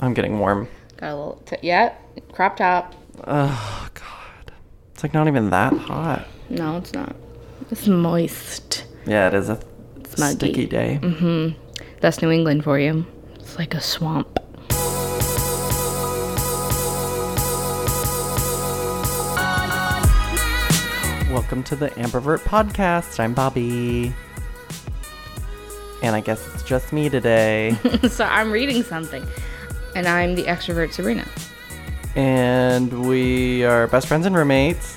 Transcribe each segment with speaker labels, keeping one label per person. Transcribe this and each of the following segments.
Speaker 1: I'm getting warm.
Speaker 2: Got a little. T- yeah, crop top.
Speaker 1: Oh god. It's like not even that hot.
Speaker 2: No, it's not. It's moist.
Speaker 1: Yeah, it is a
Speaker 2: muggy.
Speaker 1: sticky day. Mm-hmm.
Speaker 2: That's New England for you. It's like a swamp.
Speaker 1: Welcome to the Ambivert podcast. I'm Bobby. And I guess it's just me today.
Speaker 2: so I'm reading something, and I'm the extrovert Sabrina,
Speaker 1: and we are best friends and roommates.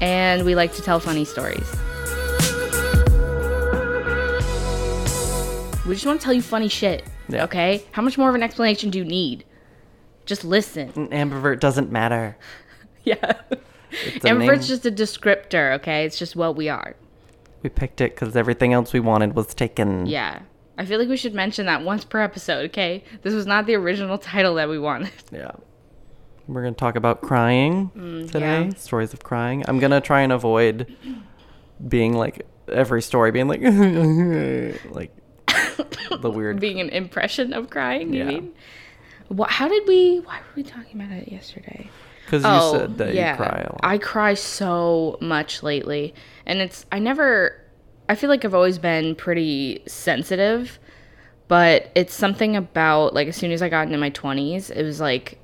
Speaker 2: and we like to tell funny stories. We just want to tell you funny shit.
Speaker 1: Yeah.
Speaker 2: Okay? How much more of an explanation do you need? Just listen.
Speaker 1: And ambivert doesn't matter.
Speaker 2: Yeah. Ambivert's
Speaker 1: name-
Speaker 2: just a descriptor, okay? It's just what we are.
Speaker 1: We picked it because everything else we wanted was taken.
Speaker 2: Yeah. I feel like we should mention that once per episode, okay? This was not the original title that we wanted.
Speaker 1: Yeah. We're going to talk about crying mm, today.
Speaker 2: yeah.
Speaker 1: Stories of crying. I'm going to try and avoid being like every story being like, like the weird.
Speaker 2: Being an impression of crying, you
Speaker 1: Yeah.
Speaker 2: mean? What, how did we, why were we talking about it yesterday?
Speaker 1: Because you
Speaker 2: oh,
Speaker 1: said that
Speaker 2: yeah.
Speaker 1: you cry a lot.
Speaker 2: I cry so much lately. And it's, I never, I feel like I've always been pretty sensitive, but it's something about, like, as soon as I got into my 20s, it was like,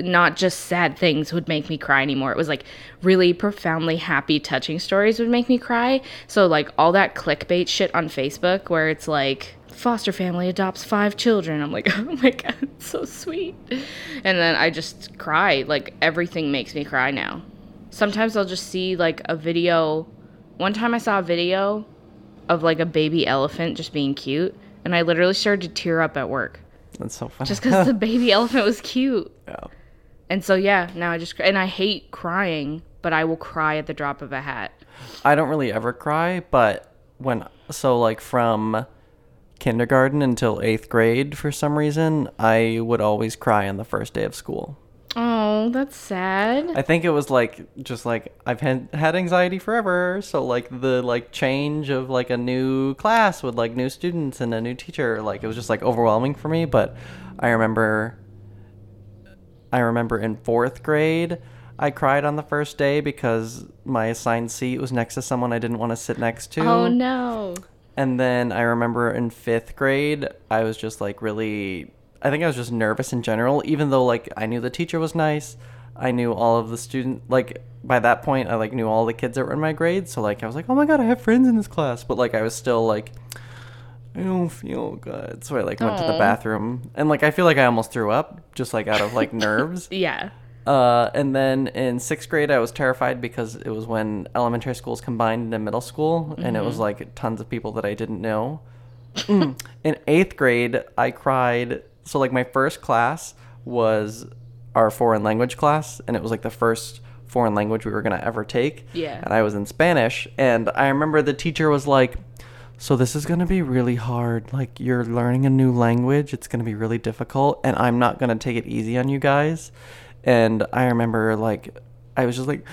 Speaker 2: not just sad things would make me cry anymore. It was like really profoundly happy, touching stories would make me cry. So, like, all that clickbait shit on Facebook where it's like, foster family adopts five children. I'm like, oh my God, it's so sweet. And then I just cry. Like, everything makes me cry now. Sometimes I'll just see like a video. One time I saw a video of like a baby elephant just being cute. And I literally started to tear up at work
Speaker 1: That's so funny.
Speaker 2: just because the baby elephant was cute.
Speaker 1: yeah.
Speaker 2: And so yeah, now I just and I hate crying, but I will cry at the drop of a hat.
Speaker 1: I don't really ever cry, but when so like from kindergarten until eighth grade, for some reason, I would always cry on the first day of school.
Speaker 2: Oh, that's sad.
Speaker 1: I think it was like just like I've had had anxiety forever, so like the like change of like a new class with like new students and a new teacher, like it was just like overwhelming for me. But I remember, I remember in fourth grade, I cried on the first day because my assigned seat was next to someone I didn't want to sit next to.
Speaker 2: Oh no.
Speaker 1: And then I remember in fifth grade, I was just like really, I think I was just nervous in general, even though like I knew the teacher was nice. I knew all of the student, like by that point, I like knew all the kids that were in my grade. So like I was like, oh my God, I have friends in this class. But like I was still like, I don't feel good. So I like went to the bathroom and like I feel like I almost threw up just like out of like nerves.
Speaker 2: Yeah.
Speaker 1: Uh, and then in sixth grade, I was terrified because it was when elementary schools combined into middle school, and it was like tons of people that I didn't know. In eighth grade, I cried. So, like, my first class was our foreign language class, and it was like the first foreign language we were going to ever take.
Speaker 2: Yeah.
Speaker 1: And I was in Spanish, and I remember the teacher was like, so this is going to be really hard. Like you're learning a new language, it's going to be really difficult and I'm not going to take it easy on you guys. And I remember like I was just like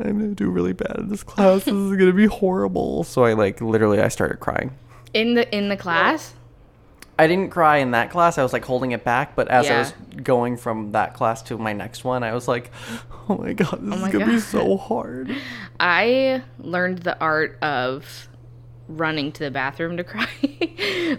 Speaker 1: I'm going to do really bad in this class. This is going to be horrible. So I like literally I started crying.
Speaker 2: In the in the class?
Speaker 1: I didn't cry in that class. I was like holding it back, but as I was going from that class to my next one, I was like, "Oh my god, this oh
Speaker 2: my
Speaker 1: is going to be so hard."
Speaker 2: I learned the art of running to the bathroom to cry.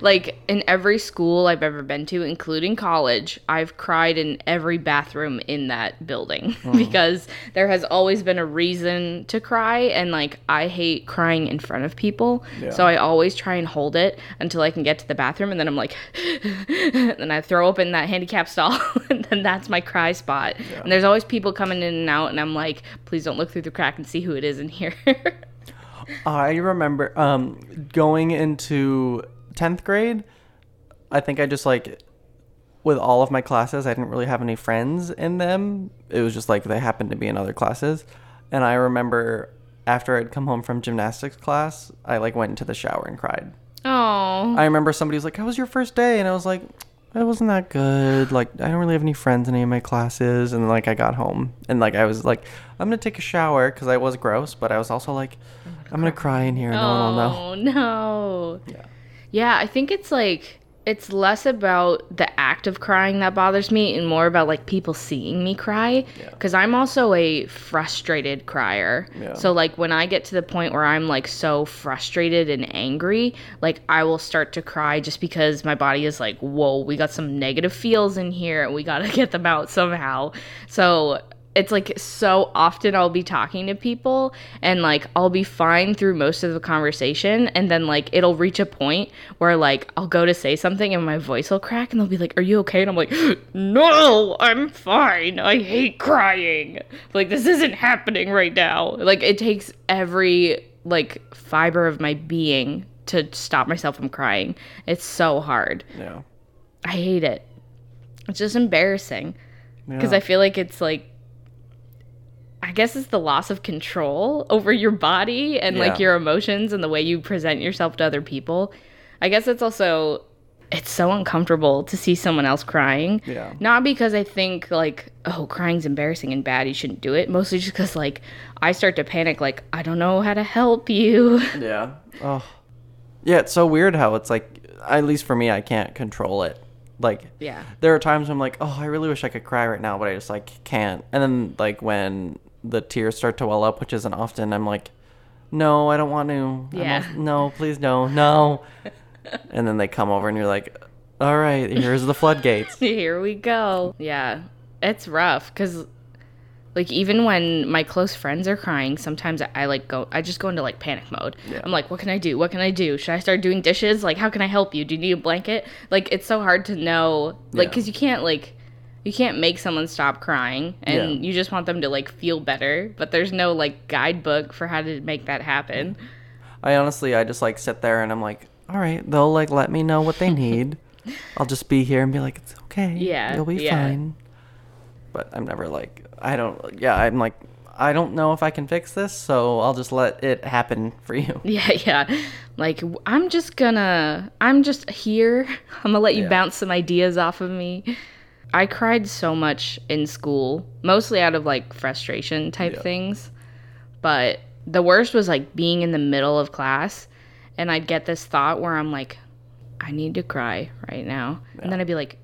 Speaker 2: like in every school I've ever been to, including college, I've cried in every bathroom in that building because there has always been a reason to cry and like I hate crying in front of people. So I always try and hold it until I can get to the bathroom and then I'm like then I throw open that handicap stall and then that's my cry spot. And there's always people coming in and out and I'm like, please don't look through the crack and see who it is in here.
Speaker 1: I remember um, going into 10th grade. I think I just like, with all of my classes, I didn't really have any friends in them. It was just like they happened to be in other classes. And I remember after I'd come home from gymnastics class, I like went into the shower and cried.
Speaker 2: Oh.
Speaker 1: I remember somebody was like, How was your first day? And I was like, It wasn't that good. Like, I don't really have any friends in any of my classes. And like, I got home and like, I was like, I'm going to take a shower because I was gross, but I was also like, oh I'm going to cry in here. No one will know.
Speaker 2: Oh no.
Speaker 1: Yeah.
Speaker 2: Yeah, I think it's like it's less about the act of crying that bothers me and more about like people seeing me cry
Speaker 1: Yeah.
Speaker 2: because i'm also a frustrated crier
Speaker 1: Yeah.
Speaker 2: so like when i get to the point where i'm like so frustrated and angry like i will start to cry just because my body is like whoa we got some negative feels in here and we got to get them out somehow so it's like so often I'll be talking to people and like I'll be fine through most of the conversation and then like it'll reach a point where like I'll go to say something and my voice will crack and they'll be like, "Are you okay?" and I'm like, "No, I'm fine. I hate crying. Like this isn't happening right now." Like it takes every like fiber of my being to stop myself from crying. It's so hard.
Speaker 1: Yeah.
Speaker 2: I hate it. It's just embarrassing because
Speaker 1: Yeah.
Speaker 2: I feel like it's like I guess it's the loss of control over your body and like your emotions and the way you present yourself to other people. I guess it's also it's so uncomfortable to see someone else crying.
Speaker 1: Yeah.
Speaker 2: Not because I think like oh crying's embarrassing and bad you shouldn't do it. Mostly just cuz like I start to panic like I don't know how to help you.
Speaker 1: Yeah. Oh. Yeah, it's so weird how it's like at least for me I can't control it. Like
Speaker 2: Yeah.
Speaker 1: there are times I'm like, "Oh, I really wish I could cry right now, but I just like can't." And then like when the tears start to well up, which isn't often, I'm like, "No, I don't want to.
Speaker 2: Yeah.
Speaker 1: no, please no. No." and then they come over and you're like, "All right, here's the floodgates."
Speaker 2: Here we go. Yeah, it's rough because, like, even when my close friends are crying, sometimes I, I like go. I just go into like panic mode.
Speaker 1: Yeah.
Speaker 2: I'm like, what can I do? What can I do? Should I start doing dishes? Like, how can I help you? Do you need a blanket? Like, it's so hard to know. Like,
Speaker 1: Yeah.
Speaker 2: because you can't like. You can't make someone stop crying, and
Speaker 1: Yeah.
Speaker 2: you just want them to like feel better. But there's no like guidebook for how to make that happen.
Speaker 1: I honestly, I just like sit there and I'm like, all right, they'll like let me know what they need. I'll just be here and be like, it's okay.
Speaker 2: Yeah,
Speaker 1: You'll be
Speaker 2: yeah.
Speaker 1: fine. But I'm never like, I don't, yeah, I'm like, I don't know if I can fix this, so I'll just let it happen for you.
Speaker 2: Yeah, yeah. Like i'm just gonna I'm just here. I'm gonna let you
Speaker 1: Yeah.
Speaker 2: bounce some ideas off of me. I cried so much in school, mostly out of like frustration type
Speaker 1: Yeah.
Speaker 2: things. But the worst was like being in the middle of class and I'd get this thought where I'm like I need to cry right now. And then I'd be like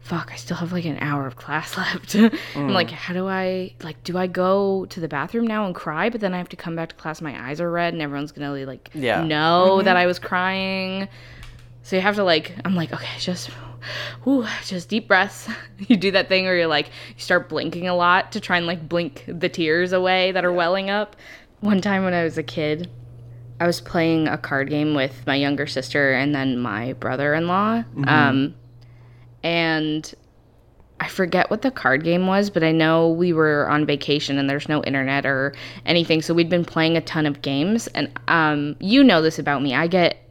Speaker 2: fuck, I still have like an hour of class left. I'm like, mm. how do I like do I go to the bathroom now and cry, but then I have to come back to class, my eyes are red and everyone's gonna like
Speaker 1: Yeah.
Speaker 2: know that mm-hmm. I was crying. So you have to like I'm like, okay, just whew, just deep breaths. you do that thing where you're like you start blinking a lot to try and like blink the tears away that are welling up. One time when I was a kid, I was playing a card game with my younger sister and then my brother-in-law. Um and I forget what the card game was, but I know we were on vacation and there's no internet or anything, so we'd been playing a ton of games. And um, you know this about me, I get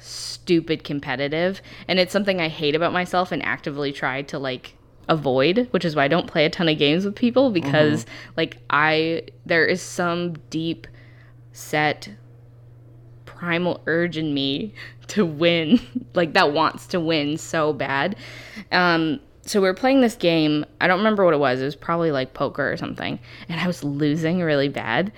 Speaker 2: stupid competitive, and it's something I hate about myself and actively try to like avoid, which is why I don't play a ton of games with people because like I there is some deep set primal urge in me to win, like that wants to win so bad. Um, so we were playing this game. I don't remember what it was. It was probably like poker or something. And I was losing really bad.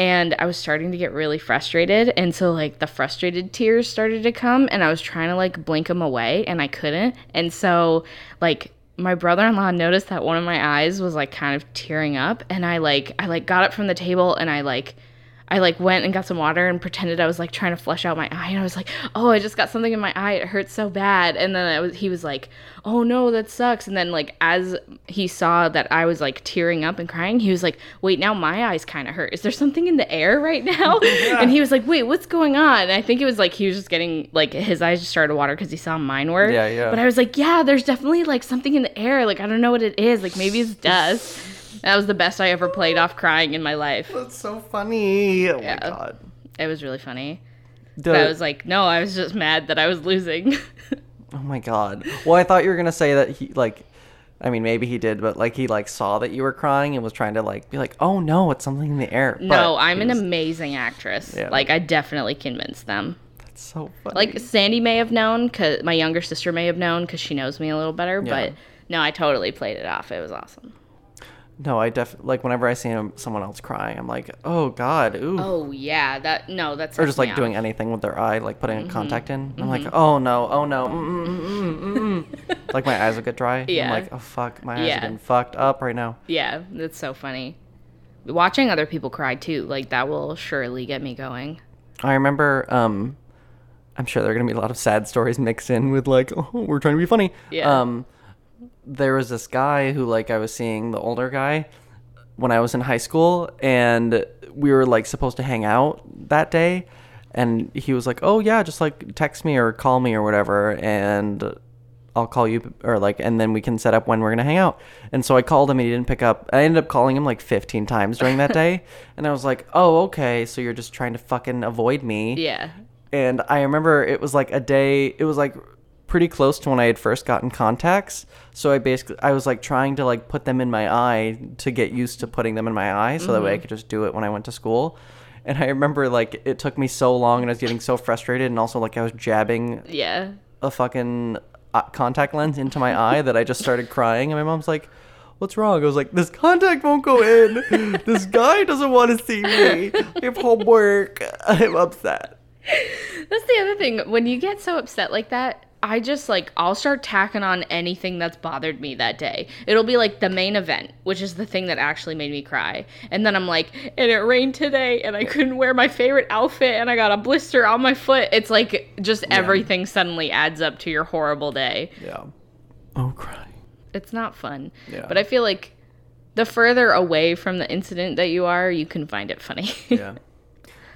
Speaker 2: And I was starting to get really frustrated. And so, like, the frustrated tears started to come. And I was trying to, like, blink them away. And I couldn't. And so, like, my brother-in-law noticed that one of my eyes was like kind of tearing up and I like I like got up from the table and I like I like went and got some water and pretended I was like trying to flush out my eye and I was like, "Oh, I just got something in my eye. It hurts so bad." And then I was he was like, "Oh no, that sucks." And then like as he saw that I was like tearing up and crying, he was like, "Wait, now my eyes kind of hurt. Is there something in the air right now?" And he was like, "Wait, what's going on?" And I think it was like he was just getting like his eyes just started to water cuz he saw mine were.
Speaker 1: Yeah, yeah.
Speaker 2: But I was like, "Yeah, there's definitely like something in the air. Like I don't know what it is. Like maybe it's dust." That was the best I ever played off crying in my life.
Speaker 1: That's so funny. Oh
Speaker 2: Yeah.
Speaker 1: my god.
Speaker 2: It was really funny.
Speaker 1: The-
Speaker 2: I was like, no, I was just mad that I was losing.
Speaker 1: oh my god. Well, I thought you were gonna say that he like. I mean, maybe he did, but like he like saw that you were crying and was trying to like be like, "Oh no, it's something in the air."
Speaker 2: no, I'm
Speaker 1: he
Speaker 2: an amazing actress.
Speaker 1: Yeah.
Speaker 2: Like I definitely convinced them.
Speaker 1: That's so funny.
Speaker 2: Like Sandy may have known, cause my younger sister may have known, cause she knows me a little better.
Speaker 1: Yeah.
Speaker 2: But no, I totally played it off. It was awesome.
Speaker 1: No, I def like whenever I see someone else crying, I'm like, oh god, ooh.
Speaker 2: Oh yeah, that no, that's
Speaker 1: or just like doing anything with their eye, like putting a contact in. I'm like, oh no, oh no, mm, mm, mm, mm, mm. like my eyes will get dry.
Speaker 2: Yeah.
Speaker 1: I'm like, oh fuck, my eyes
Speaker 2: Yeah.
Speaker 1: are getting fucked up right now.
Speaker 2: Yeah, that's so funny. Watching other people cry too, like that will surely get me going.
Speaker 1: I remember, um, I'm sure there are gonna be a lot of sad stories mixed in with like, oh, we're trying to be funny.
Speaker 2: Yeah.
Speaker 1: Um, there was this guy who like I was seeing the older guy when I was in high school, and we were like supposed to hang out that day, and he was like, oh yeah, just like text me or call me or whatever, and. I'll call you or like and then we can set up when we're gonna hang out. And so I called him and he didn't pick up. I ended up calling him like 15 times during that day, and I was like, "Oh, okay, so you're just trying to fucking avoid me."
Speaker 2: Yeah.
Speaker 1: and I remember it was like a day. It was like pretty close to when I had first gotten contacts. So I basically I was like trying to like put them in my eye to get used to putting them in my eye, so that way I could just do it when I went to school. And I remember like it took me so long, and I was getting so frustrated, and also like I was jabbing
Speaker 2: Yeah.
Speaker 1: a fucking uh, contact lens into my eye that I just started crying, and my mom's like. What's wrong? I was like, this contact won't go in. this guy doesn't want to see me. I have homework. I'm upset.
Speaker 2: That's the other thing. When you get so upset like that, I just like I'll start tacking on anything that's bothered me that day. It'll be like the main event, which is the thing that actually made me cry. And then I'm like, and it rained today and I couldn't wear my favorite outfit and I got a blister on my foot. It's like just everything suddenly adds up to your horrible day.
Speaker 1: Yeah. Oh, crying.
Speaker 2: It's not fun.
Speaker 1: Yeah.
Speaker 2: But I feel like the further away from the incident that you are, you can find it funny.
Speaker 1: Yeah.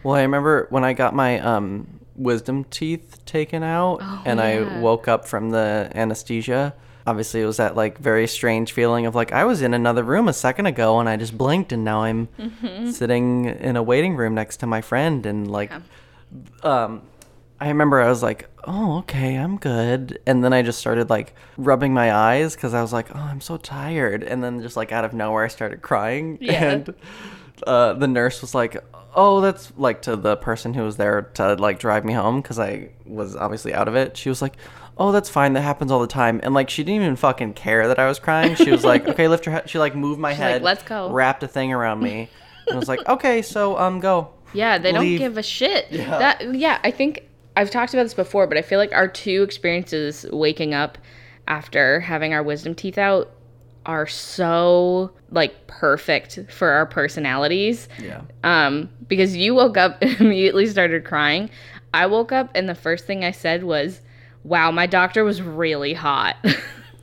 Speaker 1: Well, I remember when I got my um, wisdom teeth taken out and I woke up from the anesthesia. Obviously, it was that like very strange feeling of like I was in another room a second ago and I just blinked and now I'm sitting in a waiting room next to my friend and like um I remember I was like, "Oh, okay, I'm good." And then I just started like rubbing my eyes cuz I was like, "Oh, I'm so tired." And then just like out of nowhere I started crying
Speaker 2: Yeah.
Speaker 1: and uh, the nurse was like, "Oh, that's like to the person who was there to like drive me home because I was obviously out of it." She was like, "Oh, that's fine. That happens all the time." And like she didn't even fucking care that I was crying. She was like, "Okay, lift your head." She like moved my
Speaker 2: like,
Speaker 1: head,
Speaker 2: "Let's go."
Speaker 1: wrapped a thing around me, and I was like, "Okay, so um, go."
Speaker 2: Yeah, they don't give a shit.
Speaker 1: Yeah.
Speaker 2: That yeah, I think I've talked about this before, but I feel like our two experiences waking up after having our wisdom teeth out are so like perfect for our personalities.
Speaker 1: Yeah.
Speaker 2: Um, because you woke up and immediately started crying. I woke up and the first thing I said was, "Wow, my doctor was really hot."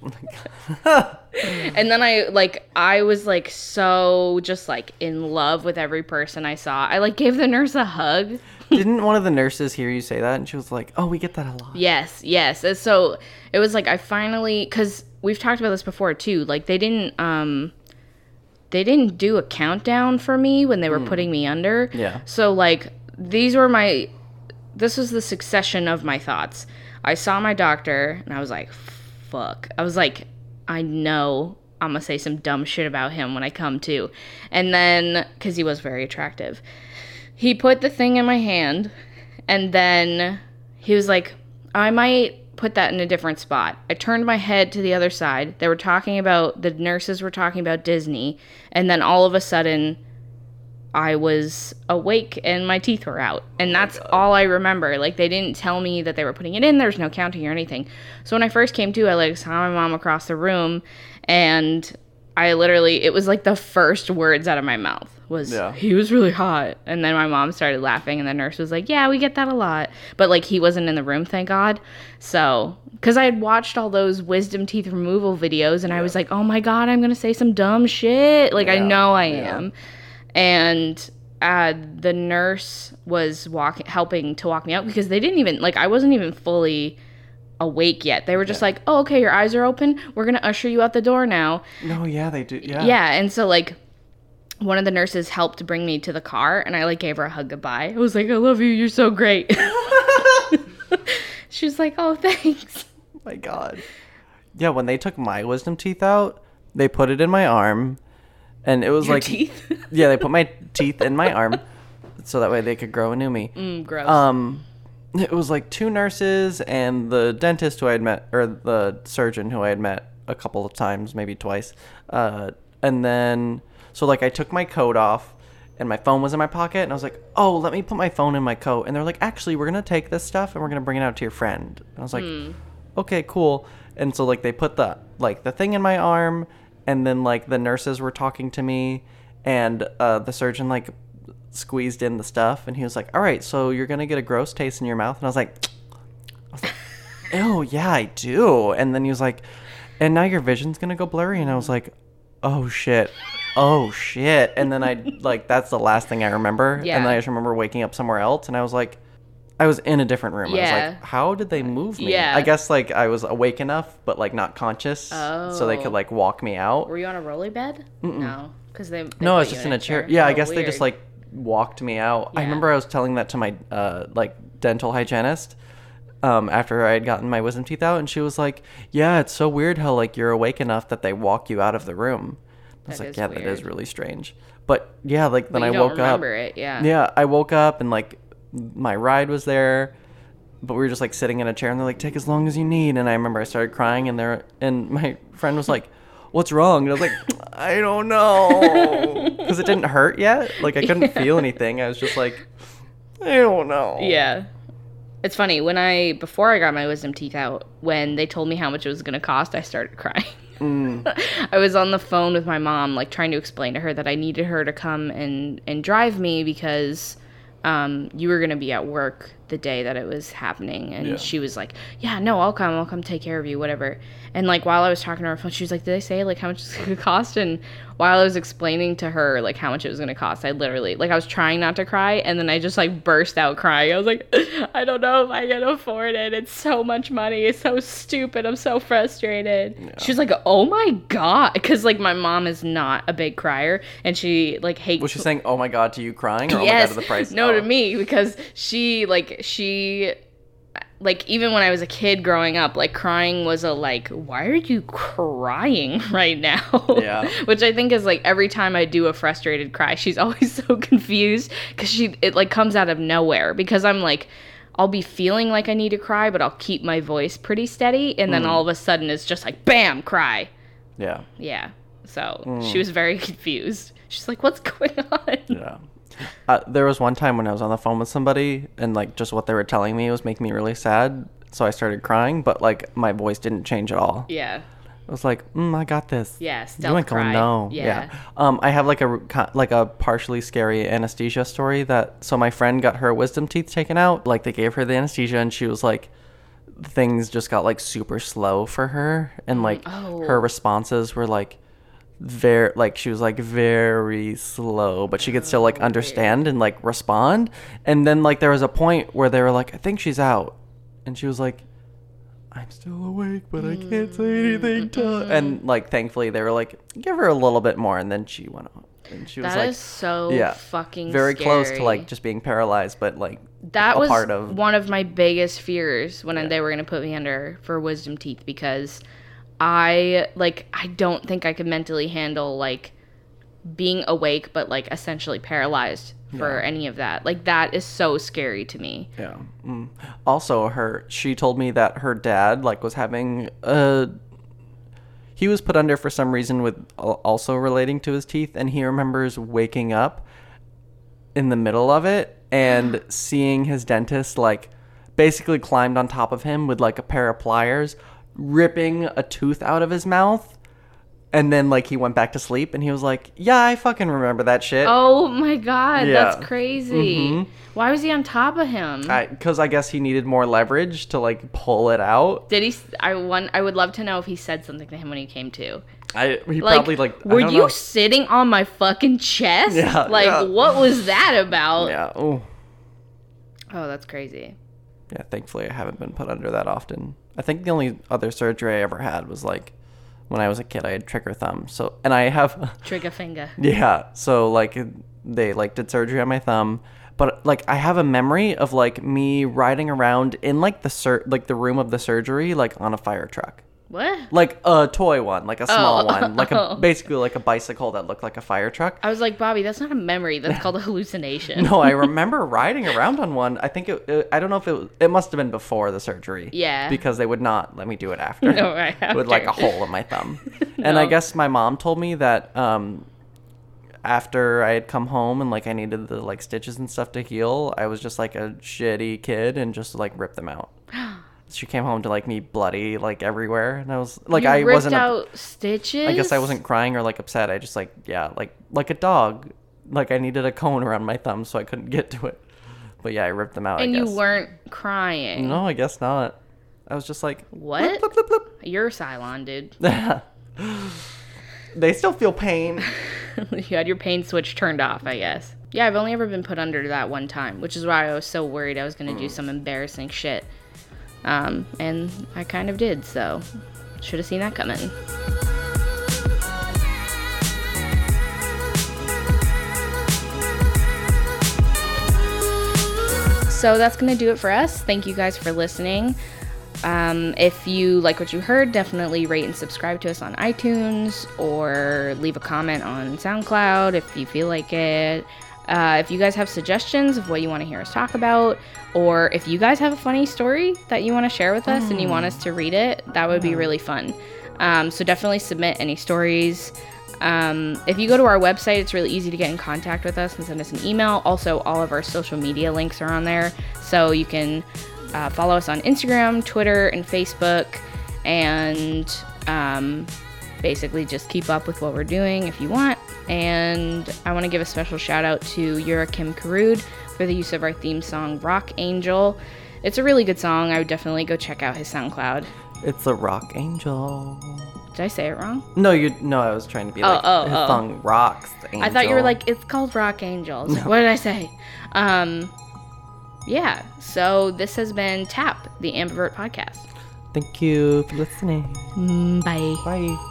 Speaker 2: and then I like I was like so just like in love with every person I saw. I like gave the nurse a hug.
Speaker 1: Didn't one of the nurses hear you say that? And she was like, "Oh, we get that a lot."
Speaker 2: Yes, yes. And so it was like I finally cuz we've talked about this before too. Like they didn't um they didn't do a countdown for me when they were putting me under.
Speaker 1: Yeah.
Speaker 2: So like these were my this was the succession of my thoughts. I saw my doctor and I was like, fuck. I was like, I know I'm gonna say some dumb shit about him when I come to. And then because he was very attractive. He put the thing in my hand and then he was like, I might put that in a different spot. I turned my head to the other side. They were talking about, the nurses were talking about Disney. And then all of a sudden, I was awake and my teeth were out. And oh that's all I remember. Like, they didn't tell me that they were putting it in. There's no counting or anything. So when I first came to, I like saw my mom across the room and I literally, it was like the first words out of my mouth was,
Speaker 1: Yeah.
Speaker 2: he was really hot. And then my mom started laughing and the nurse was like, yeah, we get that a lot. But like, he wasn't in the room, thank God. So, because I had watched all those wisdom teeth removal videos and I was like, oh my God, I'm going to say some dumb shit. Like, I know I
Speaker 1: yeah.
Speaker 2: am and uh, the nurse was walking helping to walk me out because they didn't even like i wasn't even fully awake yet they were just like oh okay your eyes are open we're gonna usher you out the door now
Speaker 1: No, yeah, they do. Yeah.
Speaker 2: yeah and so like one of the nurses helped bring me to the car and i like gave her a hug goodbye i was like i love you you're so great she was like oh thanks
Speaker 1: my god. Yeah, when they took my wisdom teeth out, they put it in my arm, and it was
Speaker 2: Your
Speaker 1: like,
Speaker 2: teeth
Speaker 1: yeah, they put my teeth in my arm, so that way they could grow a new me.
Speaker 2: mm, gross
Speaker 1: Um, it was like two nurses and the dentist who I had met, or the surgeon who I had met a couple of times, maybe twice. Uh, and then so like I took my coat off and my phone was in my pocket and I was like, "Oh, let me put my phone in my coat." And they're like, "Actually, we're going to take this stuff and we're going to bring it out to your friend." And I was like, "Okay, cool." And so like they put the like the thing in my arm and then like the nurses were talking to me and uh, the surgeon like squeezed in the stuff and he was like, "All right, so you're going to get a gross taste in your mouth." And I was like, oh yeah i do and then he was like and now your vision's gonna go blurry and i was like oh shit oh shit and then i like that's the last thing i remember
Speaker 2: Yeah.
Speaker 1: and then i just remember waking up somewhere else and i was like i was in a different room i was
Speaker 2: Yeah.
Speaker 1: like how did they move me
Speaker 2: Yeah.
Speaker 1: i guess like i was awake enough but like not conscious Oh. so they
Speaker 2: Oh.
Speaker 1: could like walk me out
Speaker 2: Were you on a rolly bed? No, because they, they
Speaker 1: no, I was just in a chair.
Speaker 2: chair.
Speaker 1: Yeah, I
Speaker 2: Oh,
Speaker 1: guess they just like walked me out.
Speaker 2: Yeah.
Speaker 1: I remember I was telling that to my uh, like dental hygienist um, after I had gotten my wisdom teeth out, and she was like, "Yeah, it's so weird how like you're awake enough that they walk you out of the room." I was
Speaker 2: That
Speaker 1: like, "Yeah, that is really strange." But yeah, like then I woke
Speaker 2: remember
Speaker 1: up.
Speaker 2: it, yeah.
Speaker 1: Yeah, I woke up and like my ride was there. But we were just like sitting in a chair, and they're like, "Take as long as you need." And I remember I started crying, and there, and my friend was like, "What's wrong?" And I was like, "I don't know," because it didn't hurt yet. Like I couldn't feel anything. I was just like, "I don't know."
Speaker 2: Yeah. It's funny when I before I got my wisdom teeth out, when they told me how much it was going to cost, I started crying. I was on the phone with my mom, like trying to explain to her that I needed her to come and and drive me because um, you were going to be at work the day that it was happening, and
Speaker 1: Yeah.
Speaker 2: she was like, "Yeah, no, I'll come. I'll come take care of you, whatever." And like while I was talking to her phone, she was like, "Did they say like how much it's to cost?" And while I was explaining to her like how much it was going to cost, I literally like I was trying not to cry, and then I just like burst out crying. I was like, "I don't know if I can afford it. It's so much money. It's so stupid. I'm so frustrated." She was like, "Oh my god," because like my mom is not a big crier, and she like hates.
Speaker 1: Was she saying, "Oh my god" to you crying, or "Oh my god" to the price?
Speaker 2: no,
Speaker 1: Oh.
Speaker 2: to me because she like she like even when I was a kid growing up, like crying was a like, why are you crying right now?
Speaker 1: Yeah.
Speaker 2: Which I think is like every time I do a frustrated cry, she's always so confused because she it like comes out of nowhere because I'm like. I'll be feeling like I need to cry, but I'll keep my voice pretty steady, and then all of a sudden it's just like bam, cry.
Speaker 1: Yeah,
Speaker 2: Yeah. So
Speaker 1: Hmm.
Speaker 2: she was very confused. She's like, "What's going on?"
Speaker 1: yeah. Uh, there was one time when I was on the phone with somebody, and like just what they were telling me was making me really sad. So I started crying, but like my voice didn't change at all.
Speaker 2: Yeah.
Speaker 1: I was like, mm, I got this.
Speaker 2: Yeah,
Speaker 1: You
Speaker 2: stealth
Speaker 1: ain't gonna
Speaker 2: cry.
Speaker 1: know.
Speaker 2: Yeah.
Speaker 1: Um, I have like a like a partially scary anesthesia story that so my friend got her wisdom teeth taken out. Like they gave her the anesthesia and she was like, things just got like super slow for her and like
Speaker 2: Oh.
Speaker 1: her responses were like very like she was like very slow but she could still
Speaker 2: Oh,
Speaker 1: like understand and like respond. And then like there was a point where they were like i think she's out. And she was like i'm still awake but i can't say anything to
Speaker 2: Mm-hmm.
Speaker 1: and like thankfully they were like give her a little bit more and then she went out and she was
Speaker 2: That is
Speaker 1: like
Speaker 2: so
Speaker 1: yeah
Speaker 2: fucking
Speaker 1: very close to like just being paralyzed but like
Speaker 2: that was
Speaker 1: part of
Speaker 2: one of my biggest fears when they were going to put me under for wisdom teeth because I like I don't think I could mentally handle like being awake but like essentially paralyzed for
Speaker 1: Yeah.
Speaker 2: any of that. Like that is so scary to me.
Speaker 1: Yeah. Mm. Also, her she told me that her dad like was having a. He was put under for some reason with also relating to his teeth, and he remembers waking up in the middle of it and seeing his dentist like basically climbed on top of him with like a pair of pliers, ripping a tooth out of his mouth. And then like he went back to sleep, and he was like, "Yeah, I fucking remember that shit."
Speaker 2: Oh my god,
Speaker 1: Yeah.
Speaker 2: that's crazy.
Speaker 1: Mhm.
Speaker 2: Why was he on top of him?
Speaker 1: Because I guess he needed more leverage to like pull it out.
Speaker 2: Did he? I want. I would love to know if he said something to him when he came to.
Speaker 1: I he
Speaker 2: Like,
Speaker 1: probably like I
Speaker 2: were you
Speaker 1: know.
Speaker 2: sitting on my fucking chest?
Speaker 1: Yeah,
Speaker 2: Like,
Speaker 1: yeah.
Speaker 2: what was that about?
Speaker 1: yeah oh
Speaker 2: Oh, that's crazy.
Speaker 1: Yeah thankfully I haven't been put under that often. I think the only other surgery I ever had was like when I was a kid I had trigger thumb. So and I have
Speaker 2: Trigger finger.
Speaker 1: yeah so like they like did surgery on my thumb. But like I have a memory of like me riding around in like the sur- like the room of the surgery like on a fire truck.
Speaker 2: What?
Speaker 1: Like a toy one, like a small
Speaker 2: Oh.
Speaker 1: one, like a
Speaker 2: Oh.
Speaker 1: basically like a bicycle that looked like a fire truck.
Speaker 2: I was like, Bobby, that's not a memory. That's called a hallucination.
Speaker 1: No, I remember riding around on one. I think it, it- I don't know if it was, it must have been before the surgery.
Speaker 2: Yeah.
Speaker 1: Because they would not let me do it after.
Speaker 2: No, right
Speaker 1: With like a hole in my thumb. And I guess my mom told me that um, after I had come home and like I needed the like stitches and stuff to heal, I was just like a shitty kid and just like ripped them out. She came home to like me bloody like everywhere, and I was like
Speaker 2: You
Speaker 1: I
Speaker 2: ripped
Speaker 1: wasn't. a-
Speaker 2: out stitches.
Speaker 1: I guess I wasn't crying or like upset. I just like yeah, like like a dog. Like I needed a cone around my thumb so I couldn't get to it. But yeah, I ripped them out.
Speaker 2: And you weren't crying.
Speaker 1: No, I guess not. I was just like
Speaker 2: What?
Speaker 1: blip, blip, blip,
Speaker 2: You're Cylon, dude.
Speaker 1: they still feel pain.
Speaker 2: you had your pain switch turned off, I guess. Yeah, I've only ever been put under that one time, which is why I was so worried I was going to do mm. some embarrassing shit. Um, and I kind of did, so should have seen that coming. So that's going to do it for us. Thank you guys for listening. Um, if you like what you heard, definitely rate and subscribe to us on iTunes or leave a comment on SoundCloud if you feel like it. Uh, if you guys have suggestions of what you want to hear us talk about, or if you guys have a funny story that you want to share with us and you want us to read it, that would be really fun. Um, so definitely submit any stories. Um, if you go to our website, it's really easy to get in contact with us and send us an email. Also, all of our social media links are on there, so you can uh, follow us on Instagram, Twitter, and Facebook, and um, basically just keep up with what we're doing if you want. And I want to give a special shout out to Yura Kim Karud for the use of our theme song, Rock Angel. It's a really good song. I would definitely go check out his SoundCloud.
Speaker 1: It's a rock angel.
Speaker 2: Did I say it wrong?
Speaker 1: No, you. No, I was trying to be
Speaker 2: Oh,
Speaker 1: like
Speaker 2: oh,
Speaker 1: his
Speaker 2: oh.
Speaker 1: song rocks.
Speaker 2: I thought you were like, it's called Rock Angels. What did I say? Um, yeah, so this has been TAP, the Ambivert Podcast.
Speaker 1: Thank you for listening.
Speaker 2: Mm, bye.
Speaker 1: Bye.